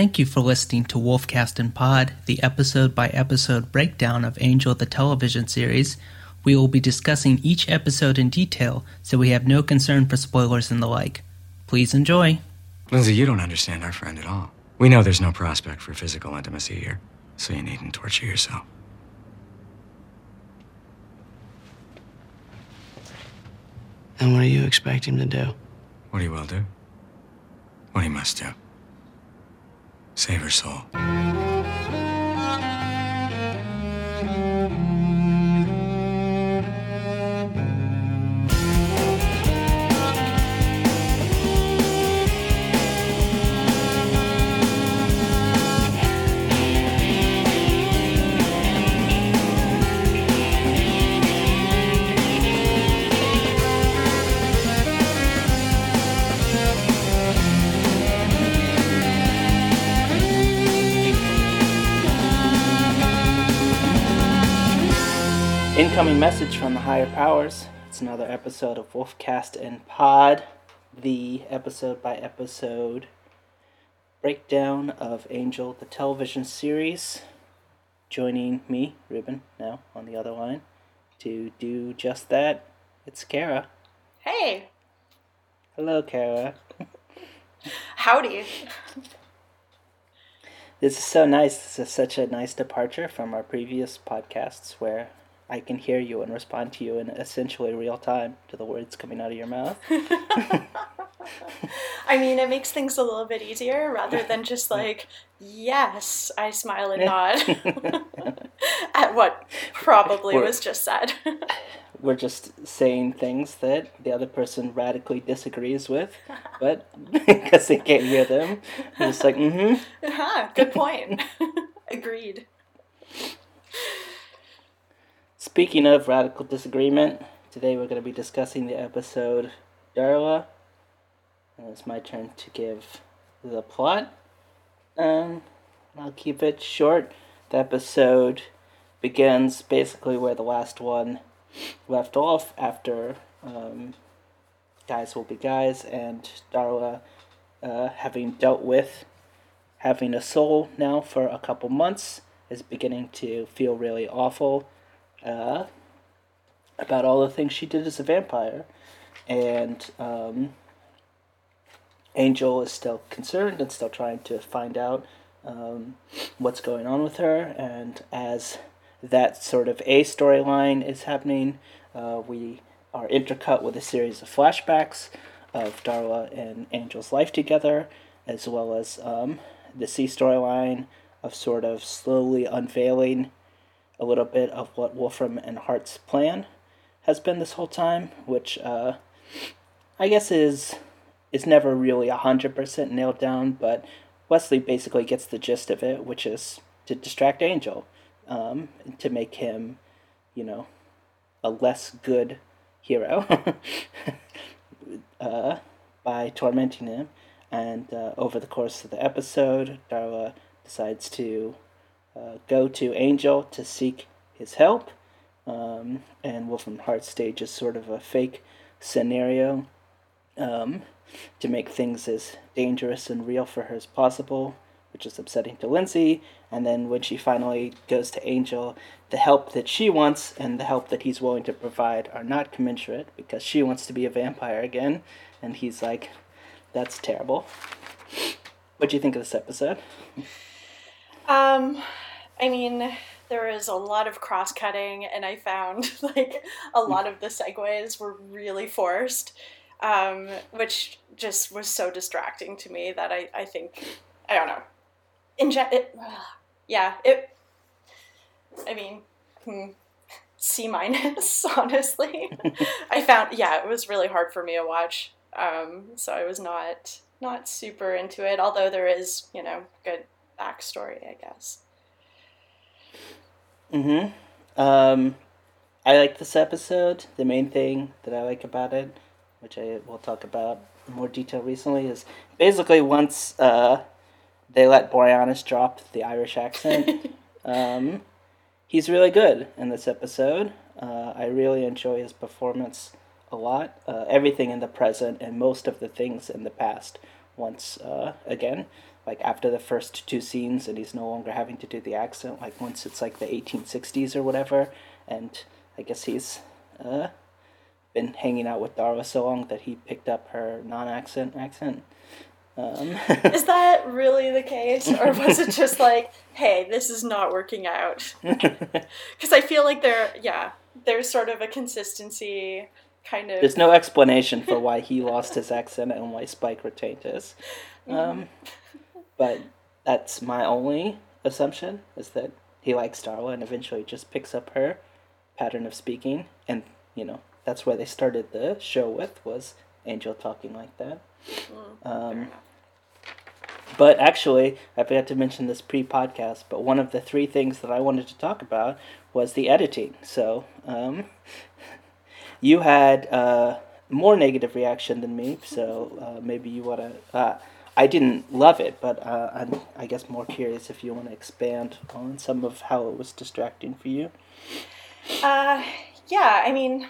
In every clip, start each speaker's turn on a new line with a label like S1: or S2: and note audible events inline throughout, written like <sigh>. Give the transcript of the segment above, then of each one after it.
S1: Thank you for listening to Wolfcast and Pod, the episode by episode breakdown of Angel the television series. We will be discussing each episode in detail, so we have no concern for spoilers and the like. Please enjoy.
S2: Lindsay, you don't understand our friend at all. We know there's no prospect for physical intimacy here, so you needn't torture yourself.
S3: And what do you expect him to do?
S2: What he will do? What he must do. Save her soul.
S1: Higher powers. It's another episode of Wolfcast and Pod, the episode by episode breakdown of Angel, the television series. Joining me, Ruben, now on the other line, to do just that. It's Kara.
S4: Hey,
S1: Hello, Kara.
S4: howdy.
S1: This is so nice. This is such a nice departure from our previous podcasts where I can hear you and respond to you in essentially real time to the words coming out of your mouth. <laughs>
S4: I mean, it makes things a little bit easier rather than just like, yes, I smile and nod <laughs> <laughs> at what probably
S1: Or-
S4: was just said.
S1: We're just saying things that the other person radically disagrees with, but because they can't hear them, they're just like, mm hmm.
S4: huh, good point. Agreed.
S1: Speaking of radical disagreement, today we're going to be discussing the episode Darla. And it's my turn to give the plot. Um, I'll keep it short. The episode begins basically where the last one left off after um, Guys Will Be Guys and Darla uh, having dealt with having a soul now for a couple months is beginning to feel really awful uh, about all the things she did as a vampire. And um, Angel is still concerned and still trying to find out um, what's going on with her. And as that sort of A storyline is happening, uh, we are intercut with a series of flashbacks of Darla and Angel's life together, as well as um, the C storyline of sort of slowly unveiling a little bit of what Wolfram and Hart's plan has been this whole time, which uh, I guess is is never really hundred percent nailed down, but Wesley basically gets the gist of it, which is to distract Angel, um, to make him, you know, a less good hero <laughs> uh, by tormenting him. And uh, over the course of the episode, Darla decides to uh, go to Angel to seek his help. Um, and Wolfram stage is sort of a fake scenario um, to make things as dangerous and real for her as possible, which is upsetting to Lindsay. And then when she finally goes to Angel, the help that she wants and the help that he's willing to provide are not commensurate because she wants to be a vampire again. And he's like, that's terrible. What do you think of this episode?
S4: Um, I mean, there was a lot of cross cutting, and I found <laughs> like a lot of the segues were really forced, um, which just was so distracting to me that I, I think I don't know. In ge- it, <sighs> yeah, it. I mean, hmm, C minus. <laughs> Honestly, <laughs> I found yeah, it was really hard for me to watch. Um, so I was not not super into it. Although there is you know good backstory, I guess.
S1: Mm-hmm. Um, I like this episode. The main thing that I like about it, which I will talk about in more detail recently, is basically once uh, they let Boreanaz drop the Irish accent, <laughs> um, he's really good in this episode. Uh, I really enjoy his performance a lot. Uh, everything in the present and most of the things in the past. Once uh, again, like after the first two scenes and he's no longer having to do the accent like once it's like the 1860s or whatever and i guess he's uh, been hanging out with darla so long that he picked up her non-accent accent um, <laughs>
S4: Is that really the case? Or was it just <laughs> like, hey, this is not working out? <laughs> Because I feel like there, yeah, there's sort of a consistency kind of.
S1: there's no explanation for why he lost his accent and why spike retained his um, but that's my only assumption is that he likes darla and eventually just picks up her pattern of speaking. And you know that's where they started the show with was angel talking like that. Um, but actually i forgot to mention this pre-podcast but one of the three things that i wanted to talk about was the editing. So um, <laughs> you had uh, more negative reaction than me so uh, maybe you want to uh, i didn't love it but uh, i'm i guess more curious if you want to expand on some of how it was distracting for you
S4: Uh, yeah, I mean,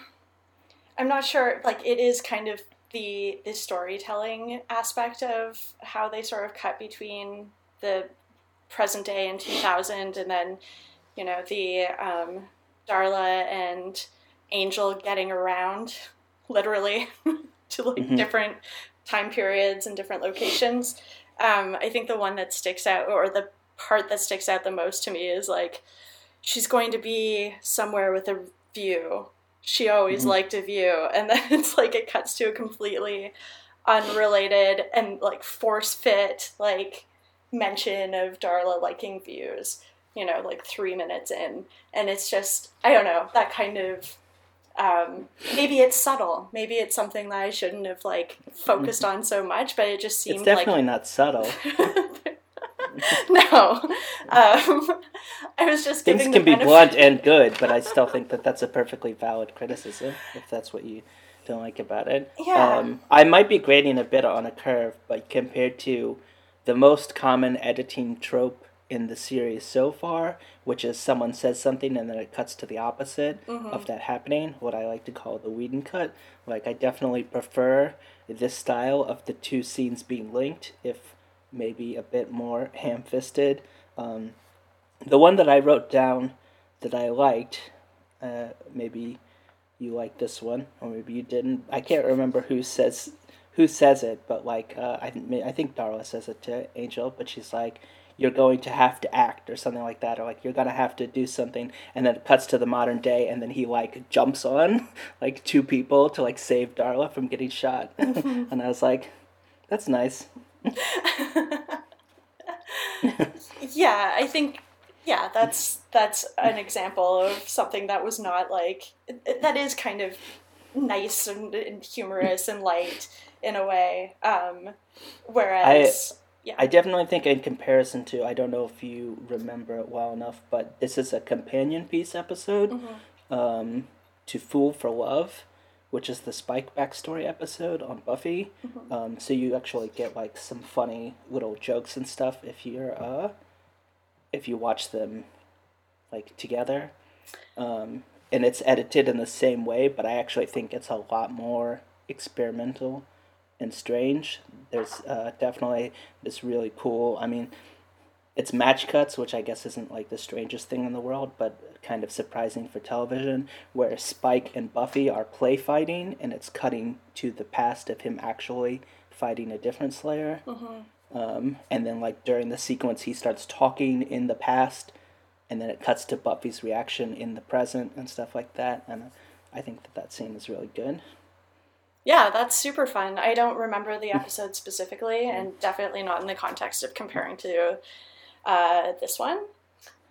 S4: I'm not sure. Like, it is kind of the the storytelling aspect of how they sort of cut between the present day and 2000, and then you know the um, Darla and Angel getting around, literally, <laughs> to like
S1: Mhm.
S4: different time periods and different locations. Um, I think the one that sticks out, or the part that sticks out the most to me, is like she's going to be somewhere with a view. She always
S1: Mhm.
S4: liked a view, <laughs> and then it's like it cuts to a completely unrelated and like force fit like mention of Darla liking views. You know, like three minutes in, and it's just I don't know that kind of. Um, maybe it's subtle. Maybe it's something that I shouldn't have like focused on so much, but it just seemed
S1: it's definitely
S4: like
S1: not subtle <laughs>
S4: no. Um, I was just
S1: things can be
S4: benefit-
S1: blunt and good but i still think that that's a perfectly valid criticism if that's what you don't like about it
S4: Yeah.
S1: um, i might be grading a bit on a curve but compared to the most common editing trope in the series so far which is someone says something and then it cuts to the opposite of that happening what i like to call the Whedon cut. Like i definitely prefer this style of the two scenes being linked if maybe a bit more ham-fisted. Um, the one that I wrote down that I liked, uh, maybe you like this one, or maybe you didn't. I can't remember who says who says it, but like uh, I I think Darla says it to Angel, but she's like, "You're going to have to act" or something like that, or like you're gonna have to do something, and then it cuts to the modern day, and then he like jumps on <laughs> like two people to like save Darla from getting shot, <laughs> and I was like, "That's nice." <laughs>
S4: yeah, I think yeah, that's that's an example of something that was not like that is kind of nice and, and humorous and light in a way. Um, whereas yeah,
S1: I definitely think, in comparison to, I don't know if you remember it well enough, but this is a companion piece episode um, to Fool for Love, which is the Spike backstory episode on Buffy. Um, so you actually get like some funny little jokes and stuff if you're uh, if you watch them like together. Um, and it's edited in the same way, but I actually think it's a lot more experimental and strange. There's uh, definitely this really cool. I mean, it's match cuts, which I guess isn't like the strangest thing in the world, but kind of surprising for television, where Spike and Buffy are play fighting, and it's cutting to the past of him actually fighting a different Slayer. Um, and then, like during the sequence, he starts talking in the past, and then it cuts to Buffy's reaction in the present and stuff like that. And I think that that scene is really good.
S4: Yeah, that's super fun. I don't remember the episode specifically, and definitely not in the context of comparing to uh, this one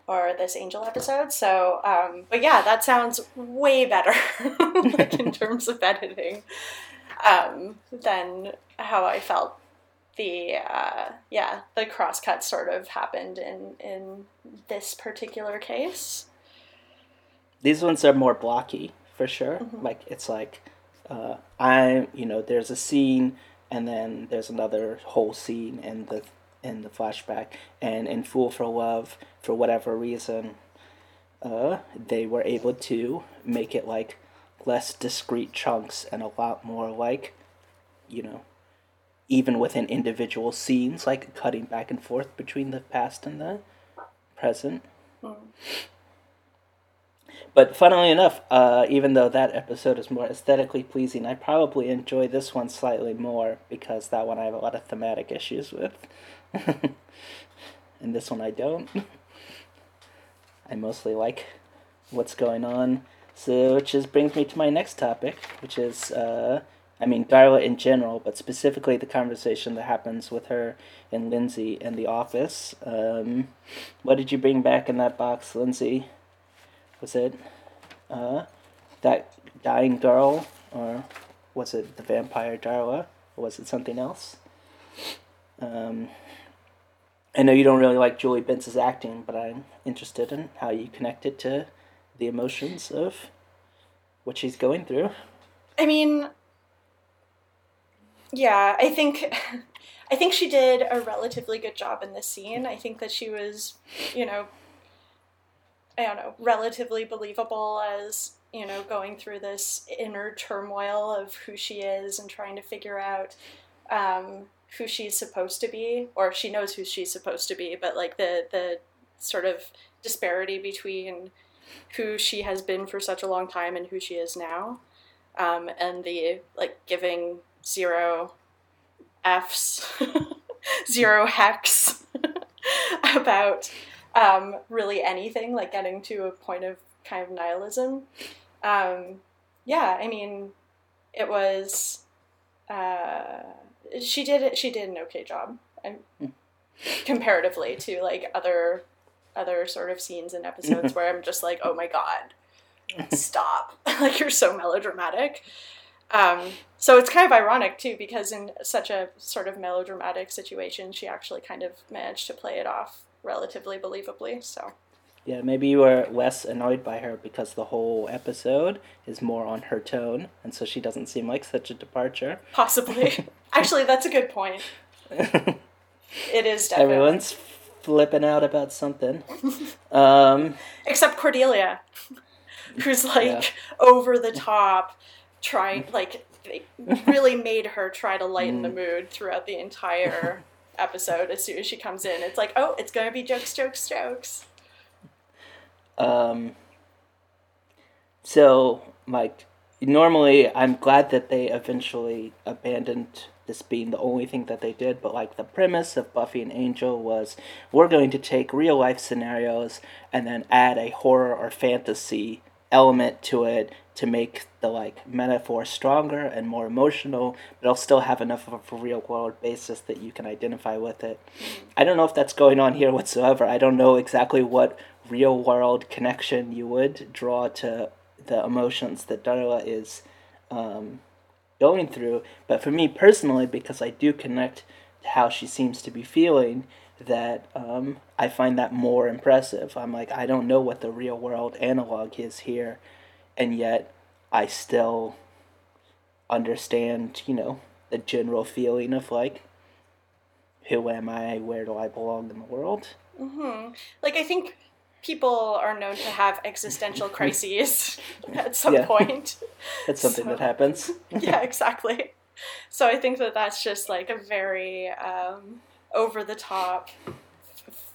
S4: or this Angel episode. So, um, but yeah, that sounds way better, <laughs> like in <laughs> terms of editing, um, than how I felt the uh, yeah the crosscut sort of happened in in this particular case.
S1: these ones are more blocky for sure like it's like uh, i you know there's a scene and then there's another whole scene in the in the flashback and in fool for love for whatever reason uh, they were able to make it like less discrete chunks and a lot more like you know even within individual scenes, like cutting back and forth between the past and the present. But funnily enough, uh, even though that episode is more aesthetically pleasing, I probably enjoy this one slightly more because that one I have a lot of thematic issues with. <laughs> and this one I don't. I mostly like what's going on. So, which is brings me to my next topic, which is, uh, I mean, Darla in general, but specifically the conversation that happens with her and Lindsay in the office. Um, what did you bring back in that box, Lindsay? Was it uh, that dying girl, or was it the vampire Darla, or was it something else? Um, I know you don't really like Julie Benz's acting, but I'm interested in how you connect it to the emotions of what she's going through.
S4: I mean, yeah, I think <laughs> I think she did a relatively good job in this scene. I think that she was, you know, I don't know, relatively believable as, you know, going through this inner turmoil of who she is and trying to figure out um, who she's supposed to be, or she knows who she's supposed to be, but like the the sort of disparity between who she has been for such a long time and who she is now, um, and the like giving zero F's, <laughs> zero hex <laughs> about um, really anything, like getting to a point of kind of nihilism. Um, yeah, I mean, it was. Uh, she did she did an okay job, and comparatively to like other other sort of scenes and episodes <laughs> where I'm just like, oh my god, <laughs> stop! <laughs> like you're so melodramatic. Um, so it's kind of ironic too, because in such a sort of melodramatic situation, she actually kind of managed to play it off relatively believably. So
S1: Yeah, maybe you were less annoyed by her because the whole episode is more on her tone, and so she doesn't seem like such a departure. <laughs>
S4: possibly, actually, that's a good point. It is definitely
S1: Everyone's flipping out about something. Um,
S4: except Cordelia, who's like
S1: Yeah.
S4: over the top, trying like <laughs> really made her try to lighten the mood throughout the entire episode. As soon as she comes in, it's like, oh, it's gonna be jokes, jokes, jokes.
S1: Um, so, Mike, normally I'm glad that they eventually abandoned this being the only thing that they did, but like the premise of Buffy and Angel was we're going to take real life scenarios and then add a horror or fantasy element to it to make the like metaphor stronger and more emotional, but it'll still have enough of a real world basis that you can identify with it. I don't know if that's going on here whatsoever. I don't know exactly what real world connection you would draw to the emotions that Darla is um, going through. But for me personally, because I do connect to how she seems to be feeling, that um, I find that more impressive. I'm like, I don't know what the real world analog is here, and yet I still understand, you know, the general feeling of like, who am I? Where do I belong in the world?
S4: hmm Like I think people are known to have existential <laughs> crises <laughs> at some
S1: Yeah.
S4: point.
S1: That's something
S4: So-
S1: that happens. <laughs>
S4: yeah, exactly. So I think that that's just like a very um, over the top,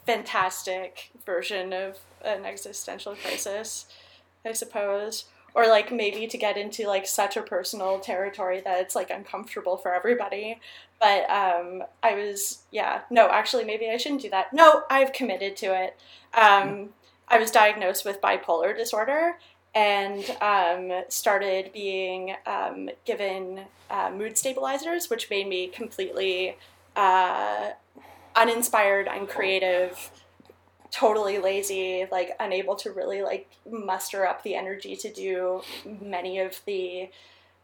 S4: fantastic version of an existential crisis, I suppose. Or like maybe to get into like such a personal territory that it's like uncomfortable for everybody. But um, I was yeah no actually maybe I shouldn't do that. No, I've committed to it. Um, I was diagnosed with bipolar disorder and um, started being um, given uh, mood stabilizers, which made me completely uh, uninspired, uncreative, totally lazy, like unable to really like muster up the energy to do many of the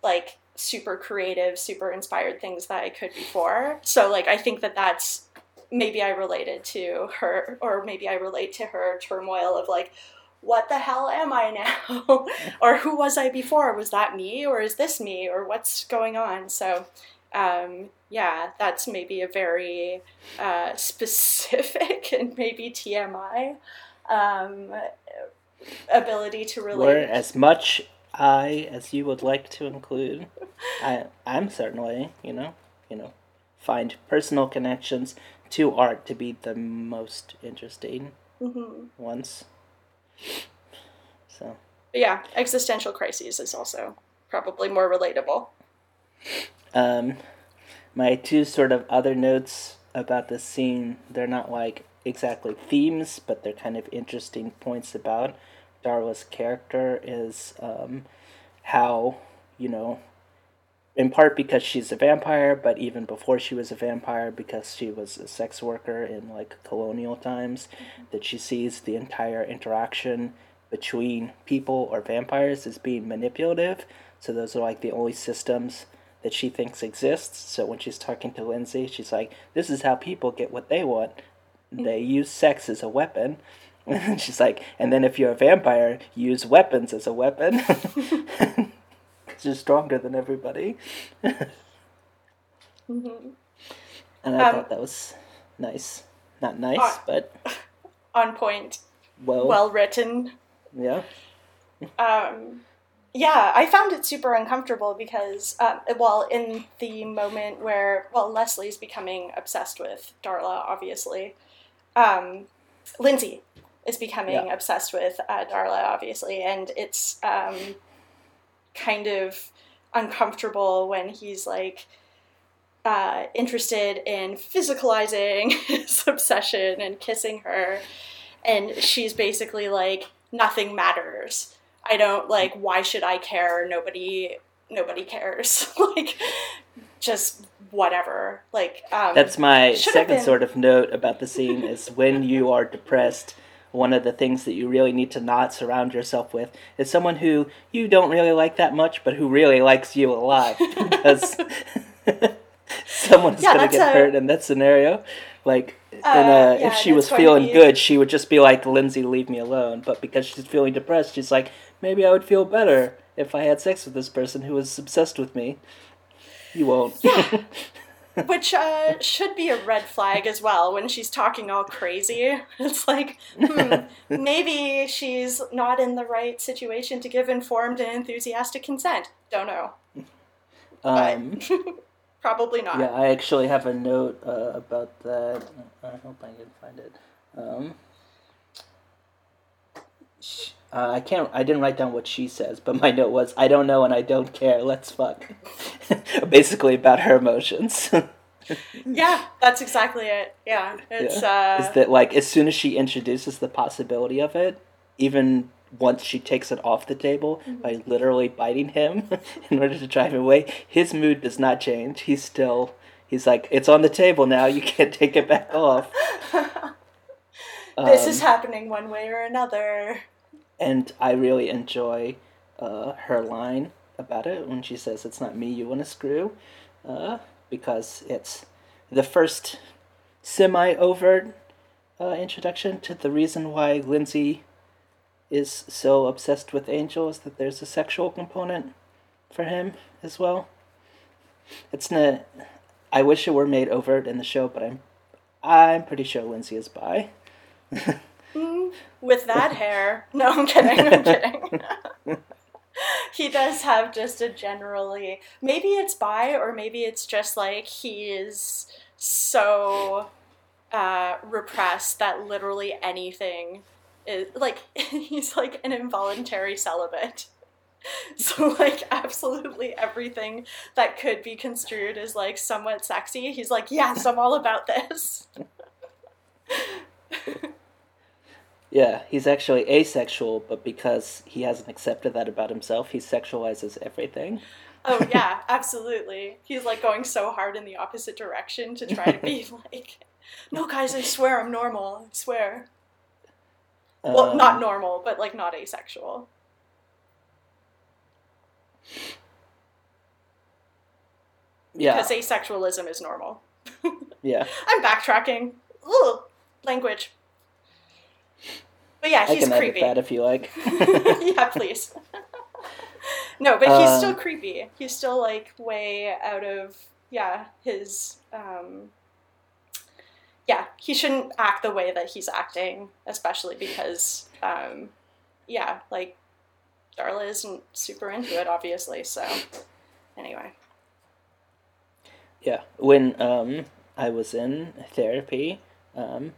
S4: like super creative, super inspired things that I could before. So like I think that that's maybe I related to her, or maybe I relate to her turmoil of like, what the hell am I now? <laughs> or who was I before? Was that me, or is this me, or what's going on? So, um, yeah, that's maybe a very uh, <laughs> specific and maybe TMI um, ability to
S1: Or
S4: relate.
S1: as much I as you would like to include. <laughs> I I'm certainly, you know, you know, find personal connections to art to be the most interesting
S4: hmm
S1: ones. So,
S4: yeah, existential crises is also probably more relatable.
S1: um, my two sort of other notes about this scene, they're not like exactly themes, but they're kind of interesting points about Darla's character is um, how, you know, in part because she's a vampire, but even before she was a vampire, because she was a sex worker in like colonial times, that she sees the entire interaction between people or vampires as being manipulative. So those are like the only systems that she thinks exists. So when she's talking to Lindsay, she's like, "This is how people get what they want. They use sex as a weapon." <laughs> And she's like, "And then if you're a vampire, use weapons as a weapon." <laughs> You're stronger than everybody.
S4: hmm
S1: And I
S4: Um,
S1: thought that was nice. Not nice,
S4: Uh,
S1: but <laughs>
S4: On point,
S1: well,
S4: well written.
S1: yeah.
S4: Um, yeah, I found it super uncomfortable because, um, well, in the moment where, well, Leslie's becoming obsessed with Darla, obviously. Um, Lindsay is becoming
S1: Yeah.
S4: obsessed with uh, Darla, obviously, and it's um, kind of uncomfortable when he's like uh, interested in physicalizing <laughs> his obsession and kissing her, and she's basically like, nothing matters. I don't like. Why should I care? Nobody, nobody cares. <laughs> like, just whatever. Like, um,
S1: That's my second sort of note about the scene is when you are depressed, one of the things that you really need to not surround yourself with is someone who you don't really like that much, but who really likes you a lot. <laughs> Because <laughs> someone's
S4: Yeah,
S1: going to get
S4: a-
S1: hurt in that scenario. Like,
S4: Uh,
S1: and, uh,
S4: yeah,
S1: if she was feeling
S4: be-
S1: good, she would just be like, Lindsay, leave me alone. But because she's feeling depressed, she's like, maybe I would feel better if I had sex with this person who was obsessed with me. You won't.
S4: Yeah. <laughs> which uh, should be a red flag as well when she's talking all crazy. <laughs> It's like, hmm, <laughs> maybe she's not in the right situation to give informed and enthusiastic consent. Don't know.
S1: um,
S4: Probably not.
S1: Yeah, I actually have a note uh, about that. I hope I can find it. Um, uh, I can't. I didn't write down what she says, but my note was, "I don't know and I don't care. Let's fuck." <laughs> Basically about her emotions. <laughs>
S4: Yeah, that's exactly it. Yeah, it's
S1: Yeah.
S4: uh,
S1: Is that like as soon as she introduces the possibility of it, even once she takes it off the table
S4: Mm-hmm.
S1: by literally biting him <laughs> in order to drive him away, his mood does not change. He's still. He's like, it's on the table now. You can't take it back off.
S4: this is
S1: Um,
S4: happening one way or another.
S1: And I really enjoy uh, her line about it when she says, "It's not me you want to screw," uh, because it's the first semi-overt uh, introduction to the reason why Lindsay is so obsessed with Angel is that there's a sexual component for him as well. It's not. I wish it were made overt in the show, but I'm, I'm pretty sure Lindsay is bi. <laughs>
S4: With that hair. <laughs> No, I'm kidding. I'm <laughs> kidding. <laughs> he does have just a generally. Maybe it's bi, or maybe it's just like he is so uh, repressed that literally anything is like he's like an involuntary celibate. So like absolutely everything that could be construed as like somewhat sexy, he's like, yes, I'm all about this.
S1: Yeah, he's actually asexual, but because he hasn't accepted that about himself, he sexualizes everything.
S4: Oh yeah, <laughs> absolutely. He's like going so hard in the opposite direction to try to be <laughs> like, no guys, I swear I'm normal. I swear. Well,
S1: Um,
S4: not normal, but like not asexual.
S1: Yeah,
S4: Because asexualism is normal. <laughs>
S1: yeah.
S4: I'm backtracking. Ugh, language. But yeah,
S1: I
S4: he's
S1: can edit
S4: creepy.
S1: that if you like. <laughs> <laughs>
S4: yeah, please. <laughs> no, but he's
S1: Um,
S4: still creepy. He's still like way out of yeah his um. Yeah, he shouldn't act the way that he's acting, especially because um, yeah, like Darla isn't super into it, obviously. So anyway,
S1: Yeah, when um I was in therapy, um,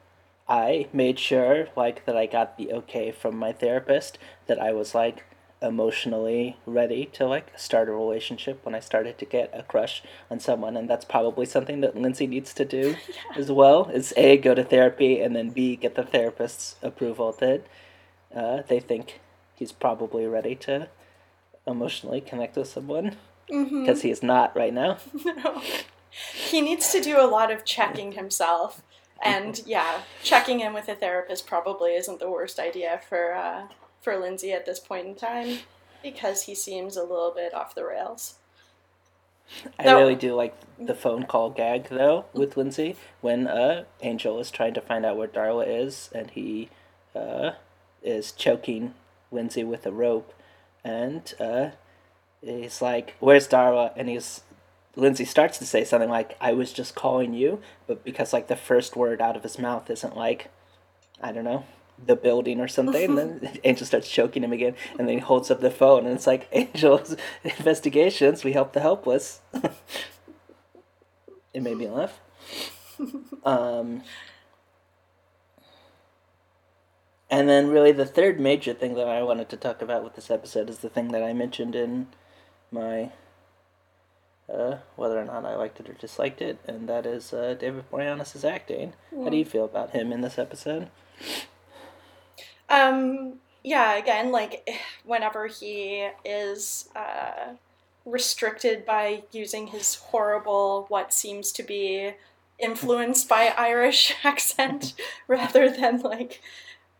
S1: I made sure like that I got the okay from my therapist that I was like emotionally ready to like start a relationship when I started to get a crush on someone and that's probably something that Lindsay needs to do <laughs> as well is A go to therapy and then B get the therapist's approval that uh, they think he's probably ready to emotionally connect with someone because he is not right now. <laughs>
S4: No. He needs to do a lot of checking himself. And yeah, checking in with a therapist probably isn't the worst idea for uh, for Lindsay at this point in time because he seems a little bit off the rails.
S1: I
S4: No.
S1: really do like the phone call gag though with Lindsay when uh Angel is trying to find out where Darla is and he uh is choking Lindsay with a rope and uh he's like, Where's Darla? And he's Lindsay starts to say something like, I was just calling you but because like the first word out of his mouth isn't like I don't know, the building or something. and then <laughs> <laughs> Angel starts choking him again, and then he holds up the phone, and it's like <laughs> Angel's investigations. We help the helpless. it made me laugh. Um, and then, really, the third major thing that I wanted to talk about with this episode is the thing that I mentioned in my uh, whether or not I liked it or disliked it, and that is uh, David Boreanaz's acting. How do you feel about him in this episode?
S4: Um, yeah, again, like whenever he is uh, restricted by using his horrible, what seems to be influenced by Irish <laughs> accent, <laughs> rather than like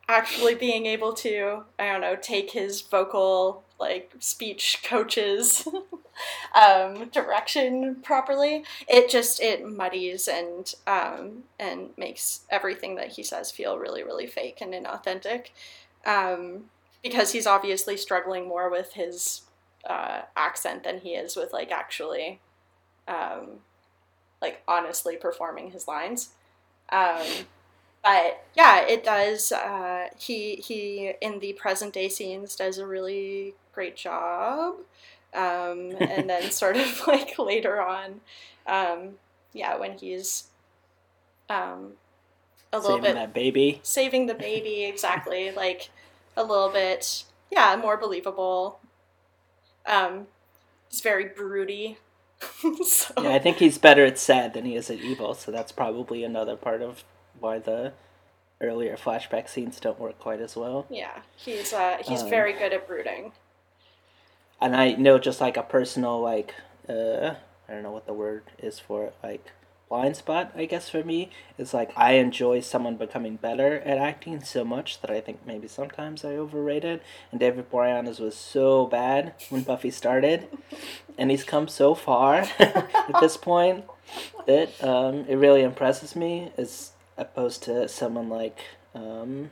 S4: actually being able to, I don't know, take his vocal, like speech coaches <laughs> um, direction properly. It just it muddies and um, and makes everything that he says feel really really fake and inauthentic. Um, because he's obviously struggling more with his uh, accent than he is with like actually, um, like honestly performing his lines. Um, but yeah, it does. Uh, he he in the present day scenes does a really great job, um, and then <laughs> sort of like later on, um, yeah, when he's um, a little
S1: Saving
S4: bit
S1: that baby.
S4: saving the baby <laughs> exactly like a little bit yeah more believable um he's very broody <laughs> so
S1: Yeah, I think he's better at sad than he is at evil, so that's probably another part of why the earlier flashback scenes don't work quite as well.
S4: yeah he's uh he's
S1: Um,
S4: very good at brooding
S1: And I know just like a personal like uh I don't know what the word is for it, like blind spot, I guess for me, is like I enjoy someone becoming better at acting so much that I think maybe sometimes I overrate it. And David Boreanaz was so bad when Buffy started, <laughs> and he's come so far <laughs> at this point that um, it really impresses me as opposed to someone like um,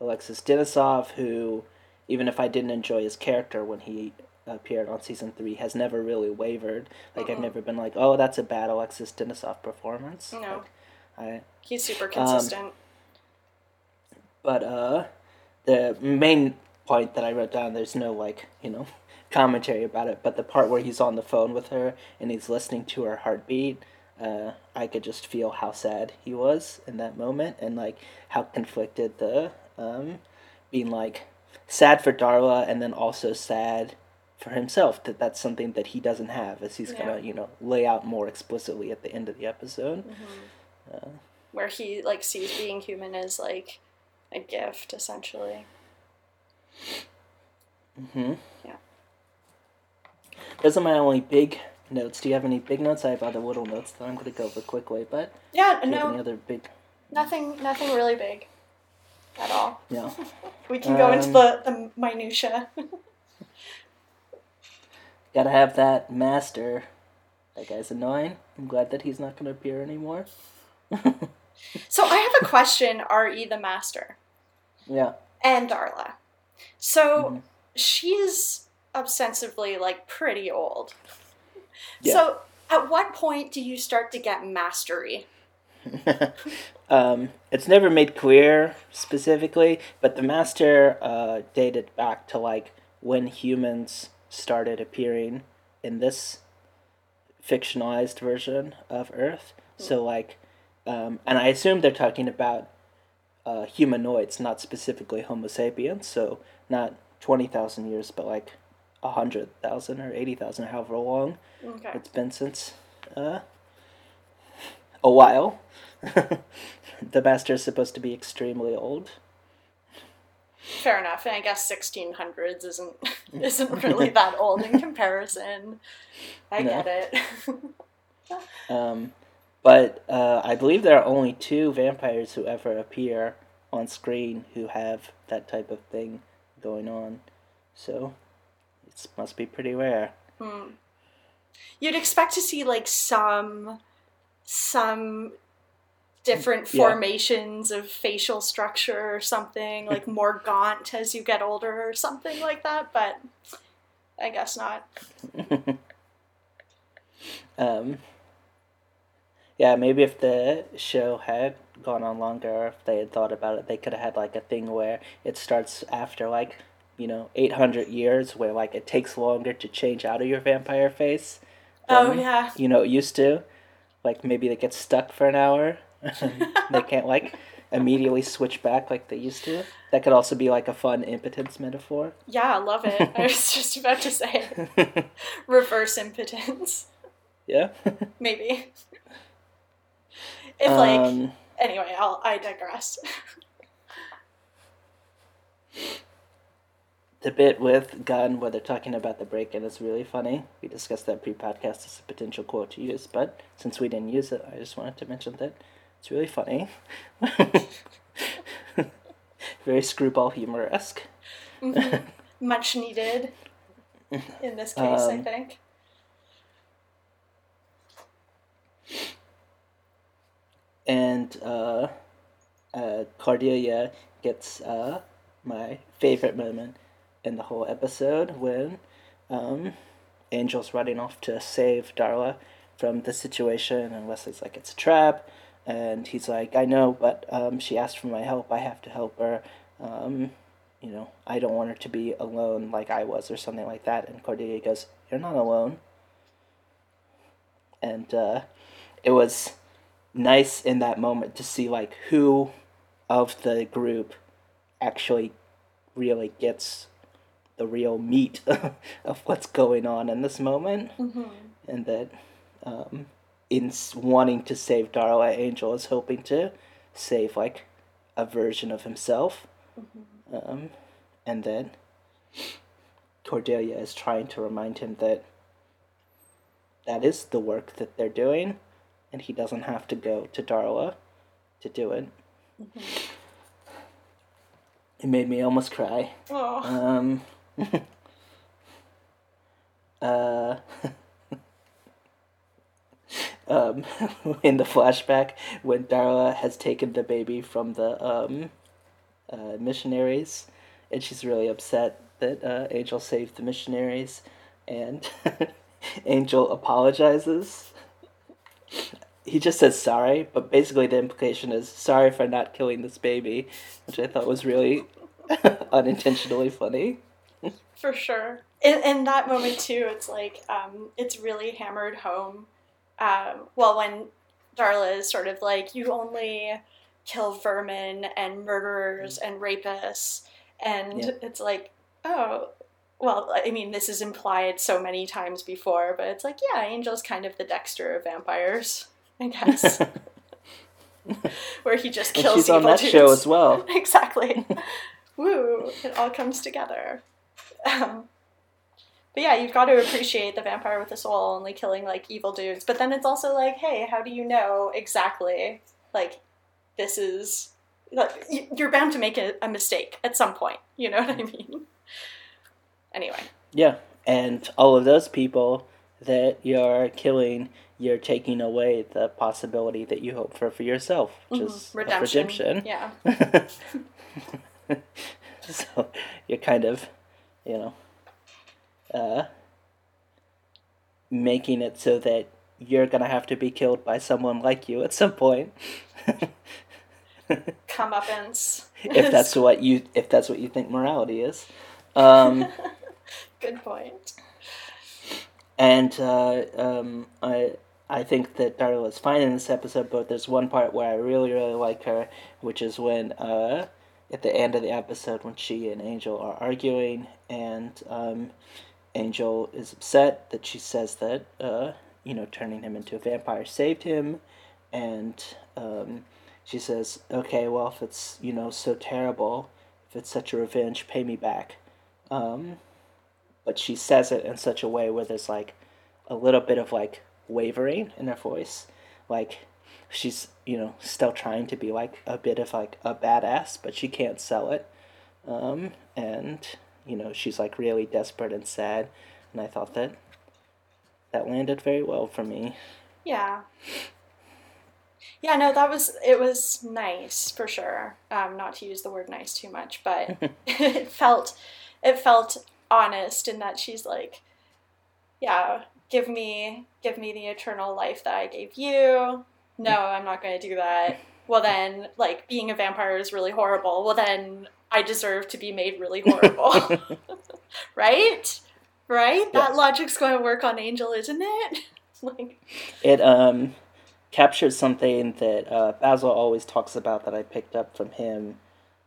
S1: Alexis Denisof, who, even if I didn't enjoy his character when he appeared on season three, has never really wavered. Like I've never been like, oh, that's a bad Alexis Denisof performance.
S4: No.
S1: Like, I
S4: he's super
S1: Um,
S4: consistent
S1: but uh, the main point that I wrote down, there's no like you know <laughs> commentary about it, but the part where he's on the phone with her and he's listening to her heartbeat, uh, I could just feel how sad he was in that moment and like how conflicted the um, being like sad for Darla and then also sad for himself that that's something that he doesn't have as he's gonna you know lay out more explicitly at the end of the episode.
S4: where he like sees being human as like a gift essentially
S1: mm-hmm
S4: Yeah.
S1: Those are my only big notes. Do you have any big notes? I have other little notes that I'm going to go over quickly, but
S4: yeah
S1: have any
S4: no
S1: other big?
S4: nothing nothing really big at all
S1: Yeah. <laughs>
S4: we can go into
S1: Um,
S4: the the minutia <laughs>
S1: Gotta have that master. That guy's annoying. I'm glad that he's not going to appear anymore. <laughs>
S4: so i have a question re the master
S1: Yeah.
S4: and Darla. So
S1: Mhm.
S4: she's ostensibly like pretty old.
S1: Yeah.
S4: So at what point do you start to get mastery? <laughs>
S1: um, it's never made clear specifically, but the master uh, dated back to like when humans started appearing in this fictionalized version of Earth. So like, um, and I assume they're talking about uh, humanoids, not specifically Homo sapiens. So not twenty thousand years, but like a hundred thousand or eighty thousand, however long
S4: Okay.
S1: it's been since uh, a while. <laughs> the master is supposed to be extremely old.
S4: Fair enough. And I guess 1600s isn't <laughs> isn't really that old in comparison. I
S1: No.
S4: get it. <laughs>
S1: Um, but uh, I believe there are only two vampires who ever appear on screen who have that type of thing going on. So it must be pretty rare.
S4: You'd expect to see like some some different
S1: Yeah.
S4: formations of facial structure or something, like <laughs> more gaunt as you get older or something like that, but I guess not. <laughs>
S1: Um, yeah, maybe if the show had gone on longer, if they had thought about it, they could have had like a thing where it starts after like, you know, 800 years, where like it takes longer to change out of your vampire face.
S4: Oh yeah.
S1: You know, it used to. Like maybe they get stuck for an hour. <laughs> they can't like immediately switch back like they used to. That could also be like a fun impotence metaphor.
S4: Yeah, I love it. I was <laughs> just about to say <laughs> reverse impotence.
S1: yeah.
S4: Maybe. If like
S1: um,
S4: anyway, I'll I digress.
S1: The bit with Gunn where they're talking about the break in is really funny. We discussed that pre podcast as a potential quote to use, but since we didn't use it, I just wanted to mention that it's really funny. <laughs> Very screwball humor esque. <laughs>
S4: Much needed in this case, I
S1: Um,
S4: think.
S1: And uh, uh, Cordelia gets uh, my favorite moment in the whole episode when um, Angel's running off to save Darla from the situation, and Wesley's like, it's a trap. And he's like, I know, but um, she asked for my help. I have to help her. Um, you know, I don't want her to be alone like I was, or something like that. And Cordelia goes, You're not alone. And uh, it was nice in that moment to see like who of the group actually really gets the real meat <laughs> of what's going on in this moment. And that um, in wanting to save darla angel is hoping to save like a version of himself. Um, and then cordelia is trying to remind him that that is the work that they're doing and he doesn't have to go to Darla to do it. It made me almost cry.
S4: Oh,
S1: Um, <laughs> uh, <laughs> um, <laughs> in the flashback, when Darla has taken the baby from the um, uh, missionaries, and she's really upset that uh, Angel saved the missionaries, and Angel apologizes. He just says sorry, but basically the implication is sorry for not killing this baby, which I thought was really unintentionally funny. <laughs>
S4: for sure. In, in that moment too, it's like um, it's really hammered home. Um, well, when Darla is sort of like, you only kill vermin and murderers and rapists, and
S1: Yeah.
S4: it's like, oh, well, I mean, this is implied so many times before, but it's like, yeah, Angel's kind of the Dexter of vampires, I guess, <laughs> <laughs> where he just kills And
S1: she's on that
S4: dudes.
S1: show as well.
S4: exactly. Woo! It all comes together. Um, but yeah, you've got to appreciate the vampire with a soul only killing like evil dudes. But then it's also like, hey, how do you know exactly? Like, this is like you're bound to make a, a mistake at some point. You know what I mean? Anyway,
S1: Yeah, and all of those people that you're killing, you're taking away the possibility that you hope for for yourself, which is
S4: redemption.
S1: redemption.
S4: Yeah. <laughs>
S1: so you're kind of, you know, uh, making it so that you're gonna have to be killed by someone like you at some point. <laughs>
S4: Comeuppance.
S1: if that's what you if that's what you think morality is. Um, <laughs>
S4: Good point.
S1: and uh, um, I I think that Darla is fine in this episode, but there's one part where I really really like her, which is when uh, at the end of the episode when she and Angel are arguing, and um, Angel is upset that she says that uh, you know turning him into a vampire saved him, and um, she says, "Okay, well if it's you know so terrible, if it's such a revenge, pay me back." Um, but she says it in such a way where there's like a little bit of like wavering in her voice, like she's you know still trying to be like a bit of like a badass, but she can't sell it, um, and you know she's like really desperate and sad, and I thought that that landed very well for me.
S4: Yeah. Yeah, no, that was it was nice for sure. Um, not to use the word nice too much, but <laughs> <laughs> it felt it felt honest in that she's like, yeah, give me give me the eternal life that I gave you. No, I'm not going to do that. Well, then, like being a vampire is really horrible. Well, then I deserve to be made really horrible, <laughs> <laughs> right? Right?
S1: Yeah.
S4: That logic's going to work on Angel, isn't it? <laughs> like,
S1: It um captures something that uh, Basil always talks about that I picked up from him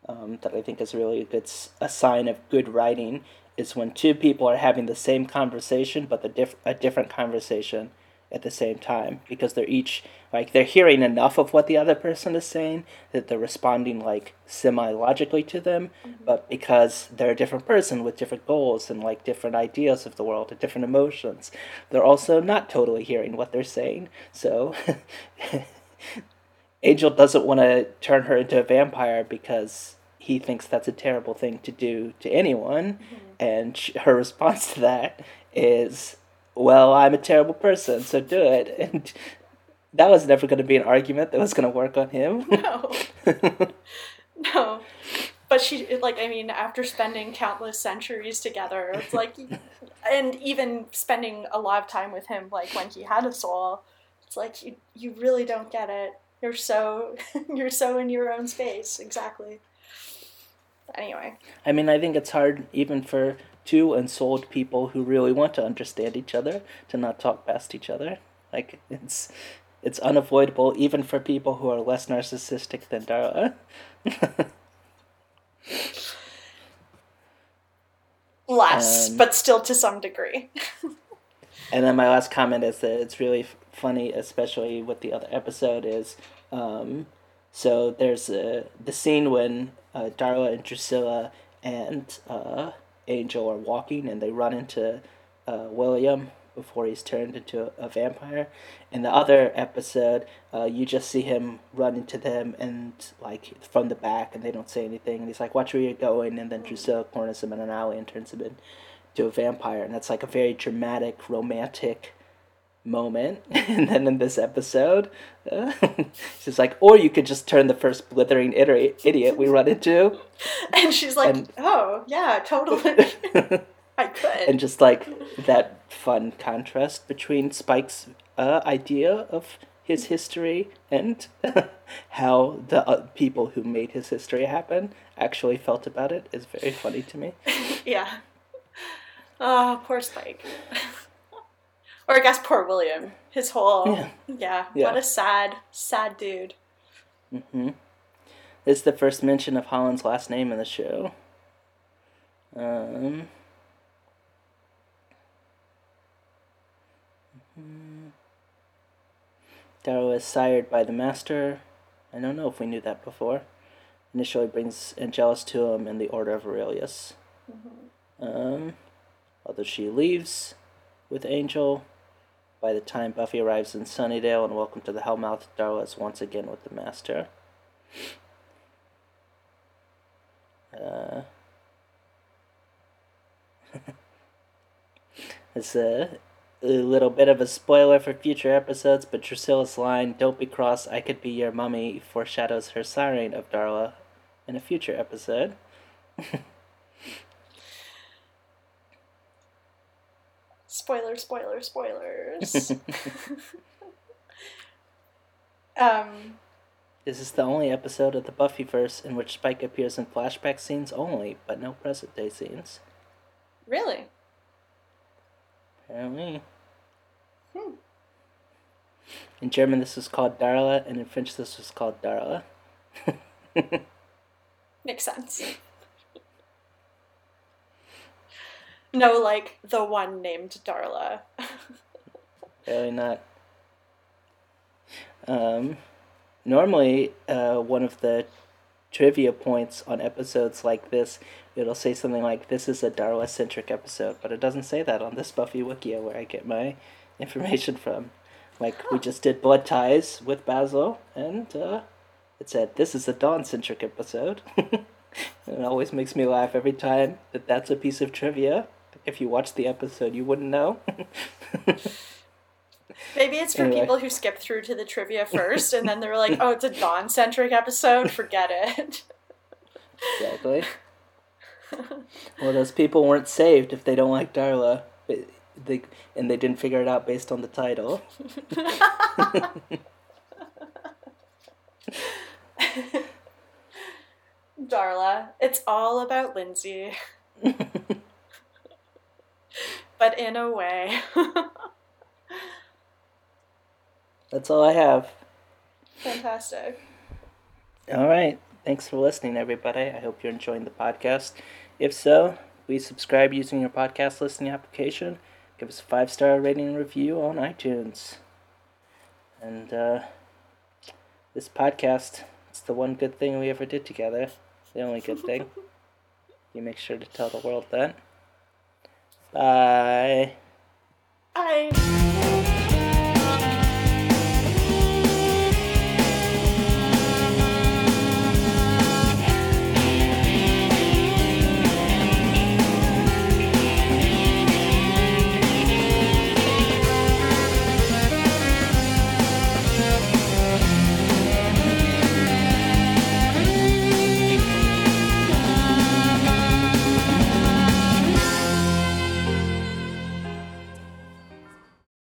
S1: um, that I think is really a good a sign of good writing is when two people are having the same conversation but the diff- a different conversation at the same time because they're each like they're hearing enough of what the other person is saying that they're responding like semi logically to them. Mm-hmm. But because they're a different person with different goals and like different ideas of the world and different emotions they're also not totally hearing what they're saying. So <laughs> angel doesn't want to turn her into a vampire because he thinks that's a terrible thing to do to anyone. Mm-hmm. And sh- her response to that is well i'm a terrible person so do it <laughs> and that was never going to be an argument that was going to work on him <laughs>
S4: no. <laughs> No. But she, like, I mean, after spending countless centuries together, it's like, and even spending a lot of time with him, like, when he had a soul, it's like, you, you really don't get it. You're so, you're so in your own space. Exactly. Anyway.
S1: I mean, I think it's hard even for two unsouled people who really want to understand each other to not talk past each other. Like it's it's unavoidable even for people who are less narcissistic than Darla. <laughs>
S4: Less,
S1: Um,
S4: but still to some degree. <laughs>
S1: And then my last comment is that it's really f- funny, especially with the other episode, is um, so there's a, the scene when uh, Darla and Drusilla and uh, Angel are walking and they run into uh, William before he's turned into a, vampire. In the other episode, uh, you just see him run into them and like from the back, and they don't say anything. And he's like, "Watch where you're going," and then Drusilla corners him in an alley and turns him into a vampire, and that's like a very dramatic, romantic moment. <laughs> and then in this episode, uh, <laughs> she's like, "Or you could just turn the first blithering iter- idiot we run into." <laughs>
S4: And she's like,
S1: And-
S4: oh, yeah, totally. I could.
S1: and just like that fun contrast between Spike's uh, idea of his history and how the uh, people who made his history happen actually felt about it is very funny to me.
S4: Yeah. Oh, poor Spike. Or I guess poor William. His whole
S1: Yeah.
S4: yeah.
S1: Yeah.
S4: What a sad, sad dude.
S1: Mm-hmm. This is the first mention of Holland's last name in the show. Um. Darla is sired by the Master. I don't know if we knew that before. Initially brings Angelus to him in the Order of Aurelius. Um, although she leaves with Angel, by the time Buffy arrives in Sunnydale and welcome to the Hellmouth, Darla is once again with the Master. Uh, <laughs> it's a, a little bit of a spoiler for future episodes, but Drusilla's line, Don't be cross, I could be your mummy, foreshadows her siring of Darla in a future episode. <laughs>
S4: Spoiler, spoiler, spoilers. <laughs> <laughs> um,
S1: This is the only episode of the Buffyverse in which Spike appears in flashback scenes only, but no present day scenes.
S4: really?
S1: Apparently. Hmm. In German, this is called Darla, and in French, this is called Darla. <laughs>
S4: Makes sense. No, like the one named Darla. <laughs>
S1: Really not. Um, normally, uh, one of the trivia points on episodes like this, it'll say something like, "This is a Darla-centric episode," but it doesn't say that on this Buffy Wikia where I get my information from. Like we just did Blood Ties with Basil, and uh, it said, "This is a Dawn-centric episode." <laughs> it always makes me laugh every time that that's a piece of trivia. If you watched the episode, you wouldn't know. <laughs>
S4: Maybe it's for
S1: Anyway.
S4: people who skip through to the trivia first and then they're like, oh, it's a Dawn centric episode. Forget it.
S1: Exactly. <laughs> well, those people weren't saved if they don't like Darla. They, they, and they didn't figure it out based on the title. <laughs>
S4: Darla, it's all about Lindsey. But in a way. <laughs>
S1: That's all I have.
S4: Fantastic.
S1: All right. Thanks for listening, everybody. I hope you're enjoying the podcast. If so, please subscribe using your podcast listening application. Give us a five star rating and review on iTunes. And uh, this podcast, it's the one good thing we ever did together. The only good thing. <laughs> you make sure to tell the world that. Bye.
S4: Bye.